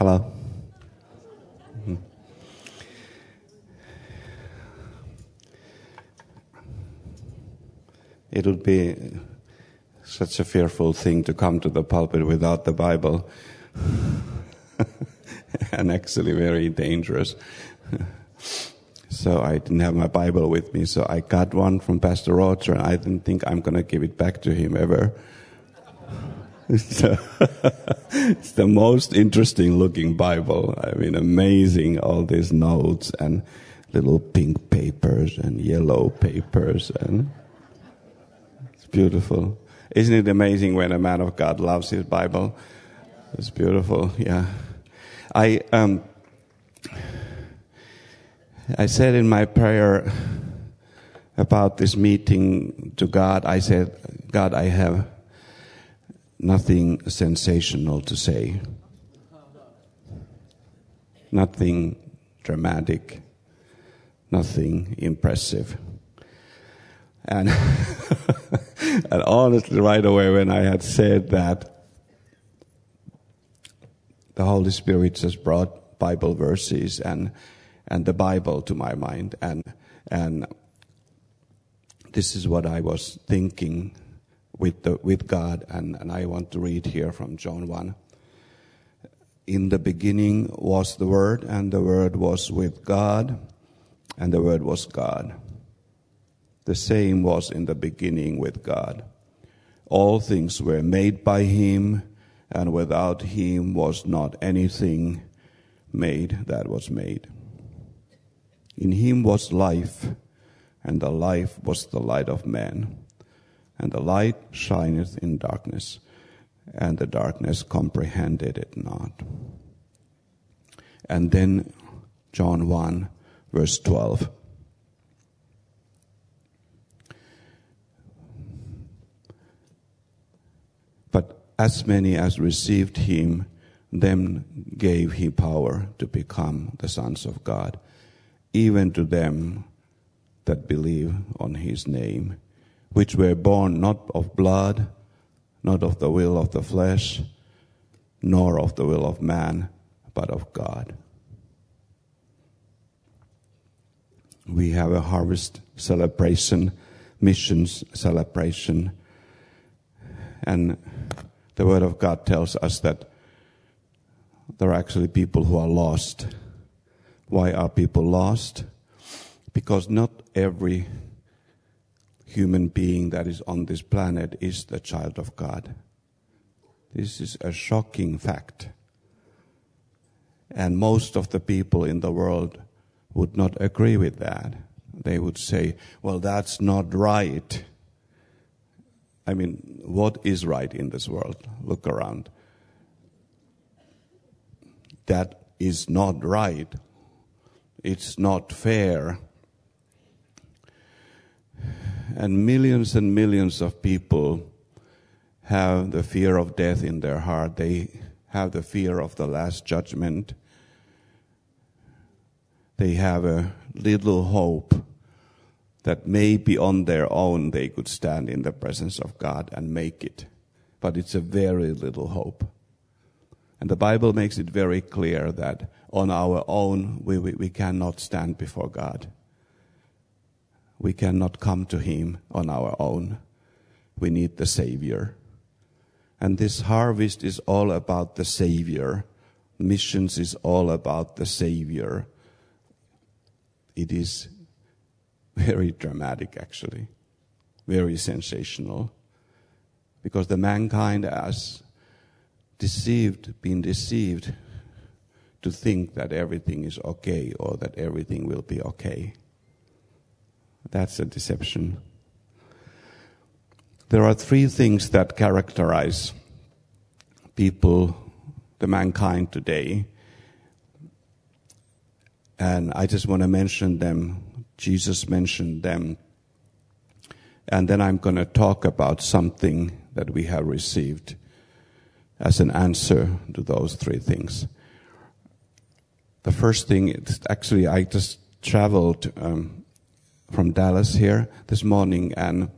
Hello? Mhm. It would be such a fearful thing to come to the pulpit without the Bible, and actually very dangerous. so I didn't have my Bible with me, so I got one from Pastor Roger, and I didn't think I'm going to give it back to him ever. So it's the most interesting looking Bible. I mean, amazing, all these notes and little pink papers and yellow papers and it's beautiful. Isn't it amazing when a man of God loves his Bible? It's beautiful, yeah. I, um, I said in my prayer about this meeting to God, I said, God, I have nothing sensational to say, nothing dramatic, nothing impressive. And, and honestly, right away when I had said that, the Holy Spirit just brought Bible verses and, and the Bible to my mind. And, and this is what I was thinking with, the, with God, and, and I want to read here from John 1. In the beginning was the Word, and the Word was with God, and the Word was God. The same was in the beginning with God. All things were made by Him, and without Him was not anything made that was made. In Him was life, and the life was the light of man and the light shineth in darkness, and the darkness comprehended it not. And then John 1, verse 12. But as many as received him, them gave he power to become the sons of God, even to them that believe on his name which were born not of blood, not of the will of the flesh, nor of the will of man, but of God. We have a harvest celebration, missions celebration, and the Word of God tells us that there are actually people who are lost. Why are people lost? Because not every human being that is on this planet is the child of God. This is a shocking fact. And most of the people in the world would not agree with that. They would say, well, that's not right. I mean, what is right in this world? Look around. That is not right. It's not fair and millions and millions of people have the fear of death in their heart. They have the fear of the last judgment. They have a little hope that maybe on their own they could stand in the presence of God and make it. But it's a very little hope. And the Bible makes it very clear that on our own we, we, we cannot stand before God we cannot come to Him on our own. We need the Savior. And this harvest is all about the Savior. Missions is all about the Savior. It is very dramatic, actually, very sensational. Because the mankind has deceived, been deceived to think that everything is okay or that everything will be okay. That's a deception. There are three things that characterize people, the mankind today. And I just want to mention them. Jesus mentioned them. And then I'm going to talk about something that we have received as an answer to those three things. The first thing is actually, I just traveled um, from Dallas here this morning, and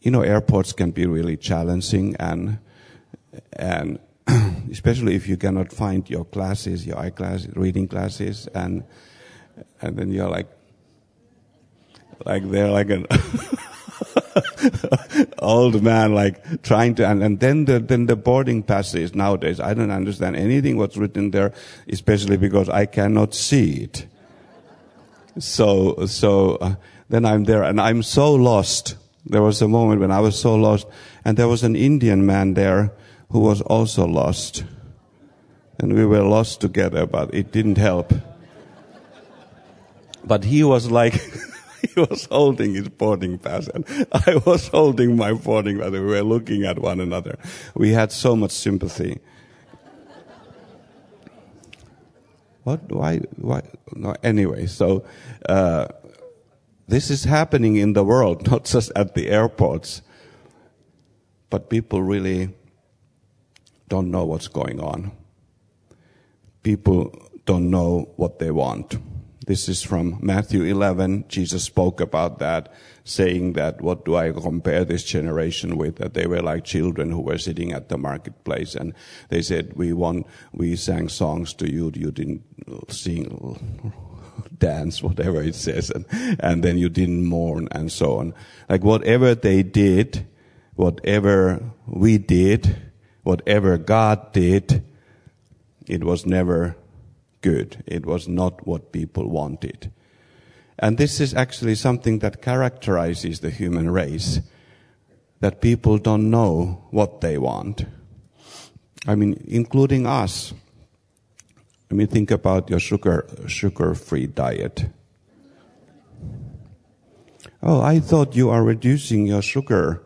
you know, airports can be really challenging, and and especially if you cannot find your classes, your eye classes, reading classes, and and then you're like, like they're like an old man, like trying to, and, and then the then the boarding passes nowadays. I don't understand anything what's written there, especially because I cannot see it. So so uh, then I'm there, and I'm so lost. There was a moment when I was so lost, and there was an Indian man there who was also lost. And we were lost together, but it didn't help. But he was like, he was holding his boarding pass and I was holding my boarding pass. We were looking at one another. We had so much sympathy. What? Why? Why? No, anyway, so, uh, this is happening in the world, not just at the airports. But people really don't know what's going on. People don't know what they want. This is from Matthew 11. Jesus spoke about that, saying that, what do I compare this generation with? That they were like children who were sitting at the marketplace and they said, we want, we sang songs to you, you didn't sing, dance, whatever it says, and, and then you didn't mourn and so on. Like whatever they did, whatever we did, whatever God did, it was never good. It was not what people wanted. And this is actually something that characterizes the human race. That people don't know what they want. I mean, including us. I mean, think about your sugar, sugar-free diet. Oh, I thought you are reducing your sugar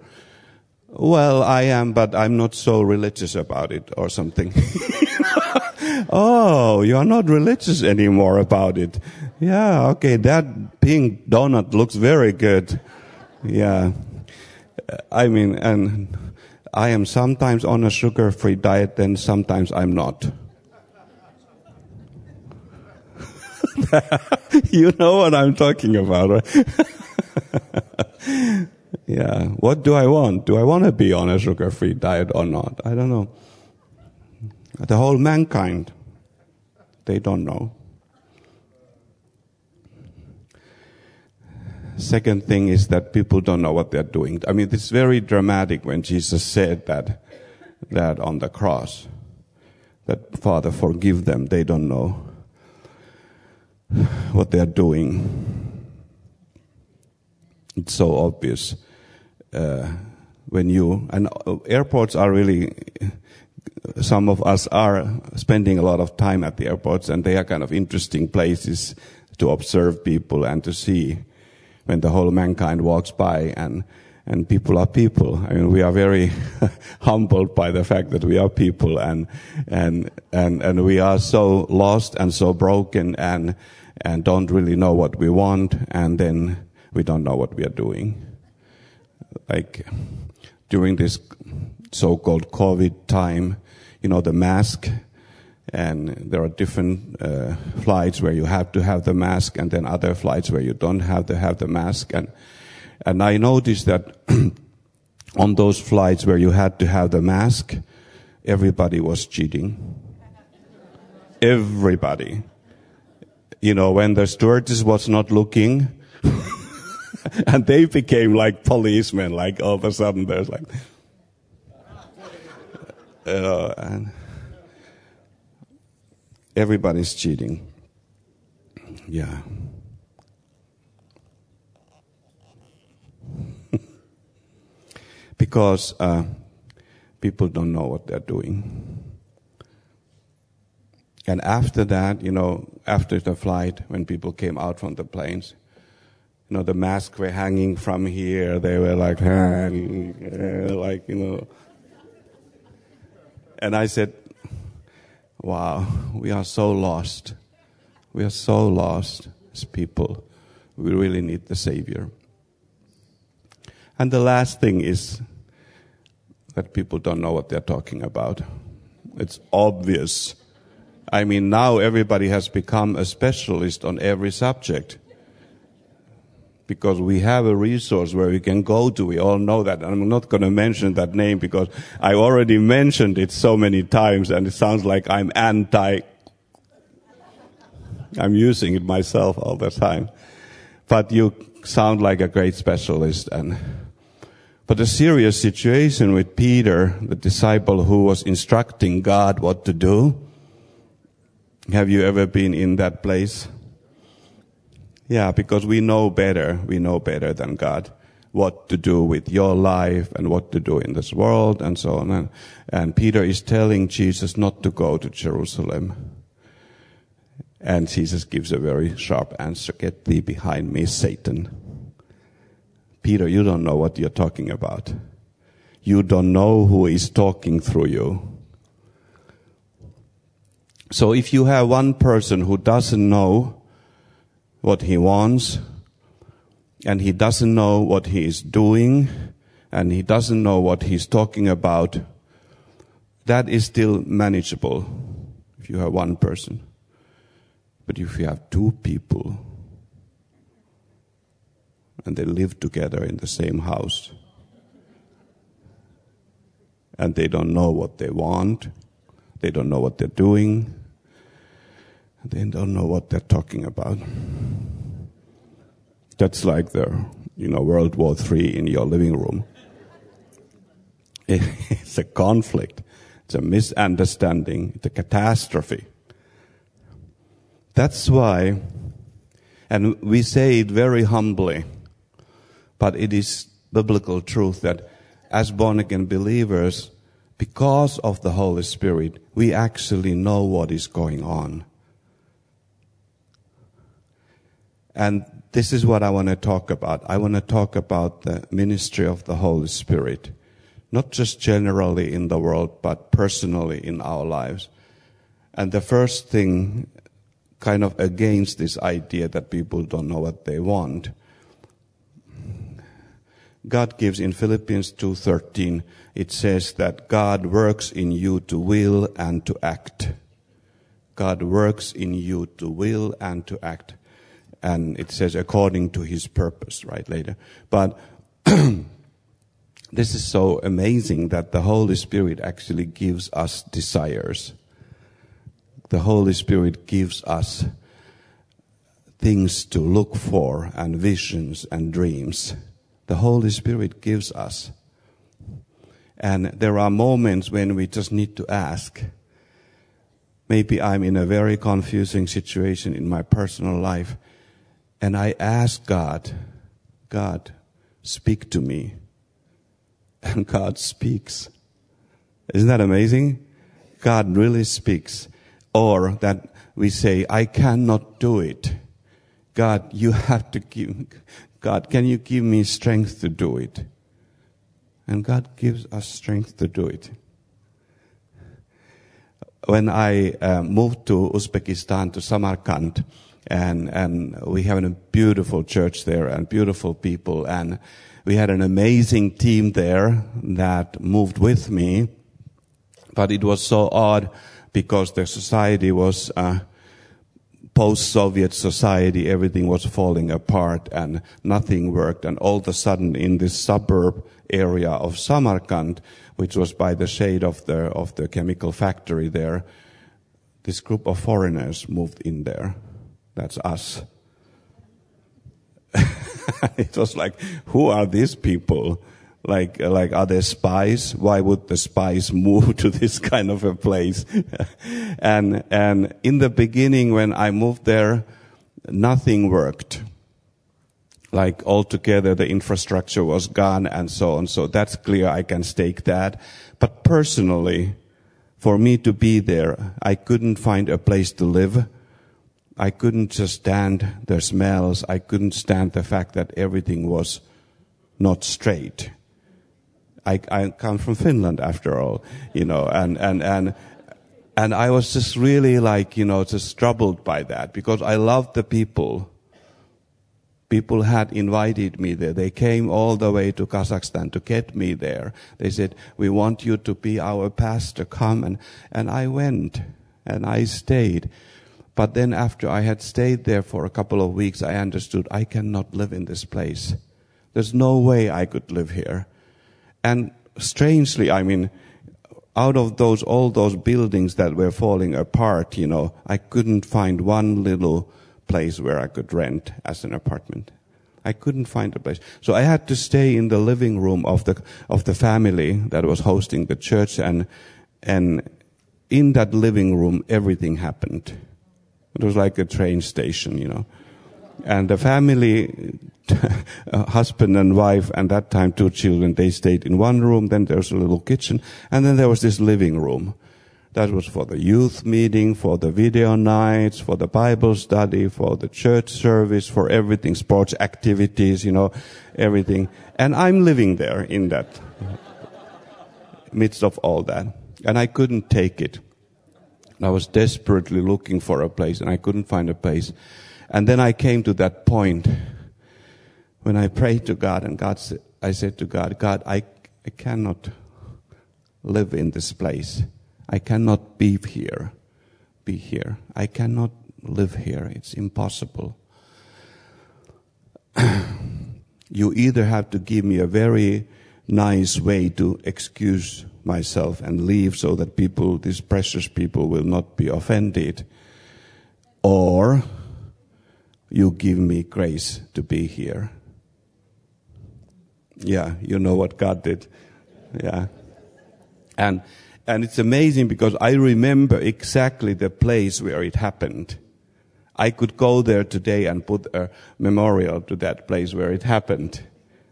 well, I am, but I'm not so religious about it or something. oh, you're not religious anymore about it. Yeah, okay, that pink donut looks very good. Yeah. I mean, and I am sometimes on a sugar-free diet, and sometimes I'm not. you know what I'm talking about, right? Yeah. What do I want? Do I want to be on a sugar-free diet or not? I don't know. The whole mankind, they don't know. Second thing is that people don't know what they're doing. I mean, it's very dramatic when Jesus said that, that on the cross, that Father, forgive them. They don't know what they're doing. It's so obvious uh, when you and airports are really some of us are spending a lot of time at the airports and they are kind of interesting places to observe people and to see when the whole mankind walks by and and people are people. I mean, we are very humbled by the fact that we are people and, and, and, and we are so lost and so broken and, and don't really know what we want and then we don't know what we are doing like during this so-called COVID time, you know, the mask, and there are different uh, flights where you have to have the mask, and then other flights where you don't have to have the mask, and and I noticed that on those flights where you had to have the mask, everybody was cheating. Everybody. You know, when the stewardess was not looking, and they became like policemen. Like all of a sudden, there's like, know, and everybody's cheating. Yeah. because uh, people don't know what they're doing. And after that, you know, after the flight, when people came out from the planes, you know, the masks were hanging from here. They were like, like, you know. And I said, wow, we are so lost. We are so lost as people. We really need the Savior. And the last thing is that people don't know what they're talking about. It's obvious. I mean, now everybody has become a specialist on every subject. Because we have a resource where we can go to. We all know that. I'm not going to mention that name because I already mentioned it so many times and it sounds like I'm anti. I'm using it myself all the time. But you sound like a great specialist and but a serious situation with Peter, the disciple who was instructing God what to do. Have you ever been in that place? Yeah, because we know better. We know better than God what to do with your life and what to do in this world and so on. And, and Peter is telling Jesus not to go to Jerusalem. And Jesus gives a very sharp answer. Get thee behind me, Satan. Peter, you don't know what you're talking about. You don't know who is talking through you. So if you have one person who doesn't know what he wants, and he doesn't know what he is doing, and he doesn't know what he's talking about, that is still manageable if you have one person. But if you have two people, and they live together in the same house, and they don't know what they want, they don't know what they're doing, they don't know what they're talking about. That's like the, you know, World War III in your living room. It's a conflict. It's a misunderstanding. It's a catastrophe. That's why, and we say it very humbly, but it is biblical truth that as born again believers, because of the Holy Spirit, we actually know what is going on. And this is what I want to talk about. I want to talk about the ministry of the Holy Spirit. Not just generally in the world, but personally in our lives. And the first thing kind of against this idea that people don't know what they want. God gives in Philippians 2:13 it says that God works in you to will and to act. God works in you to will and to act and it says according to his purpose, right, later. But this is so amazing that the Holy Spirit actually gives us desires. The Holy Spirit gives us things to look for and visions and dreams. The Holy Spirit gives us. And there are moments when we just need to ask. Maybe I'm in a very confusing situation in my personal life and I ask God, God, speak to me. And God speaks. Isn't that amazing? God really speaks. Or that we say, I cannot do it. God, you have to give, God, can you give me strength to do it? And God gives us strength to do it. When I uh, moved to Uzbekistan, to Samarkand, and and we have a beautiful church there and beautiful people and we had an amazing team there that moved with me but it was so odd because the society was uh, post-Soviet society, everything was falling apart and nothing worked. And all of a sudden, in this suburb area of Samarkand, which was by the shade of the of the chemical factory there, this group of foreigners moved in there. That's us. it was like, who are these people? Like, like, are they spies? Why would the spies move to this kind of a place? and, and in the beginning, when I moved there, nothing worked. Like altogether, the infrastructure was gone and so on. So that's clear. I can stake that. But personally, for me to be there, I couldn't find a place to live. I couldn't just stand the smells. I couldn't stand the fact that everything was not straight. I, I come from Finland after all, you know, and, and, and, and I was just really like, you know, just troubled by that because I loved the people. People had invited me there. They came all the way to Kazakhstan to get me there. They said, we want you to be our pastor. Come. And, and I went and I stayed. But then after I had stayed there for a couple of weeks, I understood I cannot live in this place. There's no way I could live here. And strangely, I mean, out of those, all those buildings that were falling apart, you know, I couldn't find one little place where I could rent as an apartment. I couldn't find a place. So I had to stay in the living room of the, of the family that was hosting the church and, and in that living room, everything happened. It was like a train station, you know. And the family, uh, husband and wife, and that time two children, they stayed in one room. Then there was a little kitchen, and then there was this living room. That was for the youth meeting, for the video nights, for the Bible study, for the church service, for everything, sports activities, you know, everything. And I'm living there in that midst of all that. And I couldn't take it. I was desperately looking for a place and I couldn't find a place. And then I came to that point when I prayed to God and God, said, I said to God, God, I, I cannot live in this place. I cannot be here, be here. I cannot live here. It's impossible. you either have to give me a very nice way to excuse myself and leave so that people, these precious people, will not be offended, or you give me grace to be here. Yeah, you know what God did. Yeah. And and it's amazing because I remember exactly the place where it happened. I could go there today and put a memorial to that place where it happened.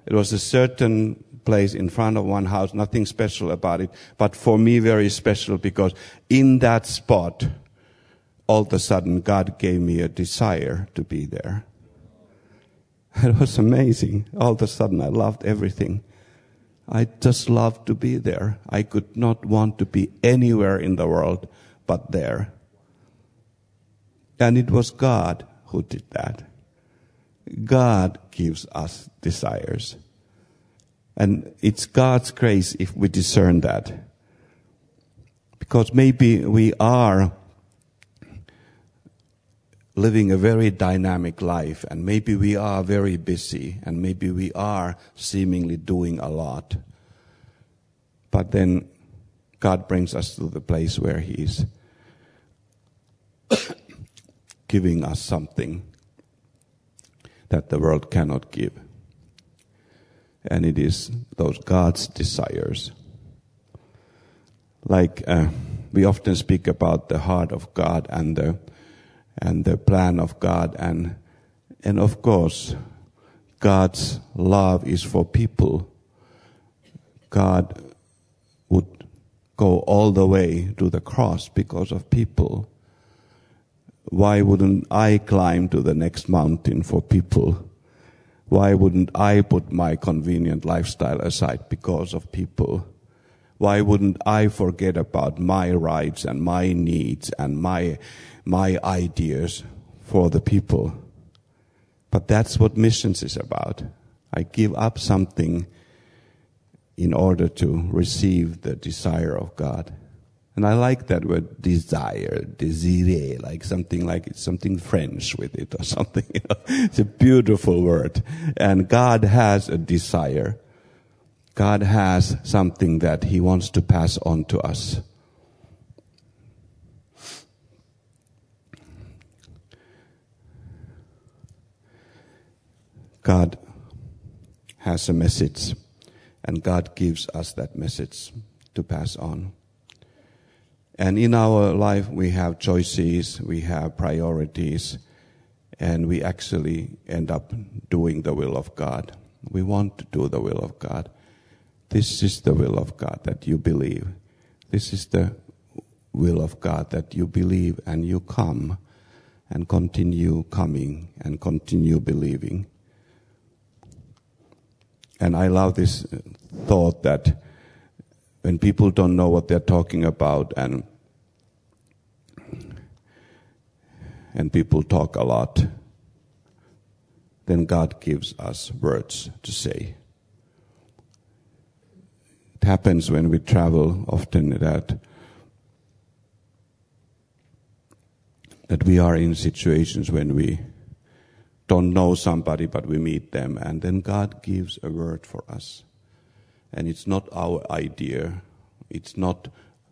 It was a certain place in front of one house, nothing special about it, but for me very special because in that spot, all of a sudden God gave me a desire to be there. It was amazing. All of a sudden I loved everything. I just loved to be there. I could not want to be anywhere in the world but there. And it was God who did that. God gives us desires. And it's God's grace if we discern that. Because maybe we are living a very dynamic life and maybe we are very busy and maybe we are seemingly doing a lot. But then God brings us to the place where He is giving us something that the world cannot give. And it is those God's desires. Like uh, we often speak about the heart of God and the and the plan of God and and of course God's love is for people. God would go all the way to the cross because of people. Why wouldn't I climb to the next mountain for people? Why wouldn't I put my convenient lifestyle aside because of people? Why wouldn't I forget about my rights and my needs and my my ideas for the people. But that's what missions is about. I give up something in order to receive the desire of God. And I like that word desire, desire, like something like something French with it or something. It's a beautiful word. And God has a desire. God has something that He wants to pass on to us. God has a message, and God gives us that message to pass on. And in our life, we have choices, we have priorities, and we actually end up doing the will of God. We want to do the will of God. This is the will of God that you believe. This is the will of God that you believe and you come and continue coming and continue believing. And I love this thought that when people don't know what they're talking about and and people talk a lot, then God gives us words to say. It happens when we travel often that that we are in situations when we don't know somebody, but we meet them, and then God gives a word for us. And it's not our idea, it's not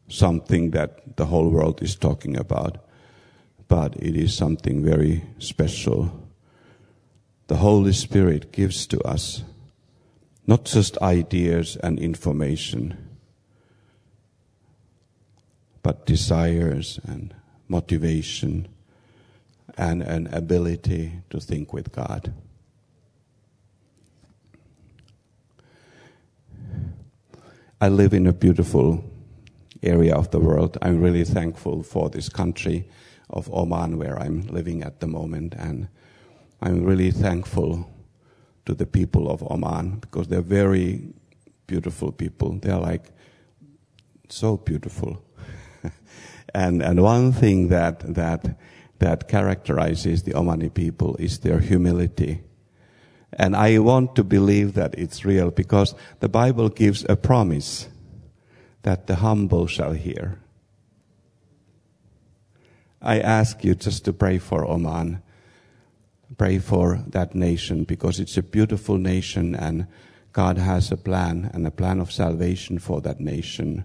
something that the whole world is talking about, but it is something very special. The Holy Spirit gives to us not just ideas and information, but desires and motivation and an ability to think with God. I live in a beautiful area of the world. I'm really thankful for this country of Oman where I'm living at the moment and I'm really thankful to the people of Oman because they're very beautiful people. They're like so beautiful. and and one thing that that that characterizes the Omani people is their humility. And I want to believe that it's real because the Bible gives a promise that the humble shall hear. I ask you just to pray for Oman. Pray for that nation because it's a beautiful nation and God has a plan and a plan of salvation for that nation.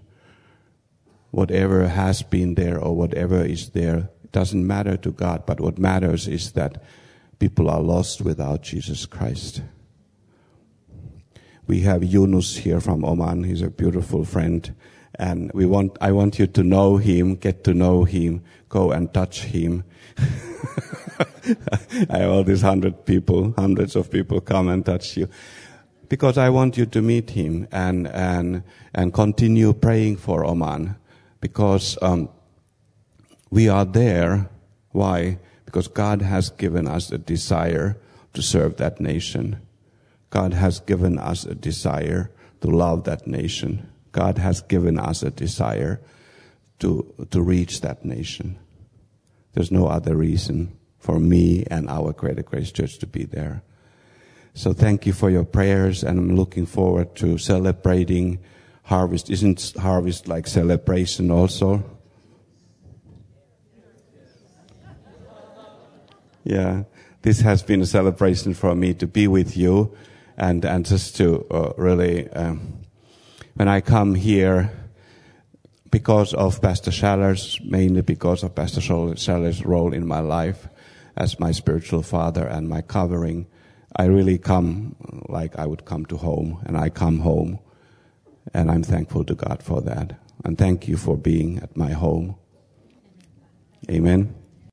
Whatever has been there or whatever is there doesn't matter to God, but what matters is that people are lost without Jesus Christ. We have Yunus here from Oman. He's a beautiful friend. And we want, I want you to know him, get to know him, go and touch him. I have all these hundred people, hundreds of people come and touch you. Because I want you to meet him and, and, and continue praying for Oman. Because, um, we are there. Why? Because God has given us a desire to serve that nation. God has given us a desire to love that nation. God has given us a desire to, to reach that nation. There's no other reason for me and our Greater Grace Church to be there. So thank you for your prayers and I'm looking forward to celebrating harvest. Isn't harvest like celebration also? Yeah, this has been a celebration for me to be with you and, and just to uh, really, um, when I come here, because of Pastor Schaller's, mainly because of Pastor Schaller's role in my life as my spiritual father and my covering, I really come like I would come to home, and I come home, and I'm thankful to God for that. And thank you for being at my home. Amen.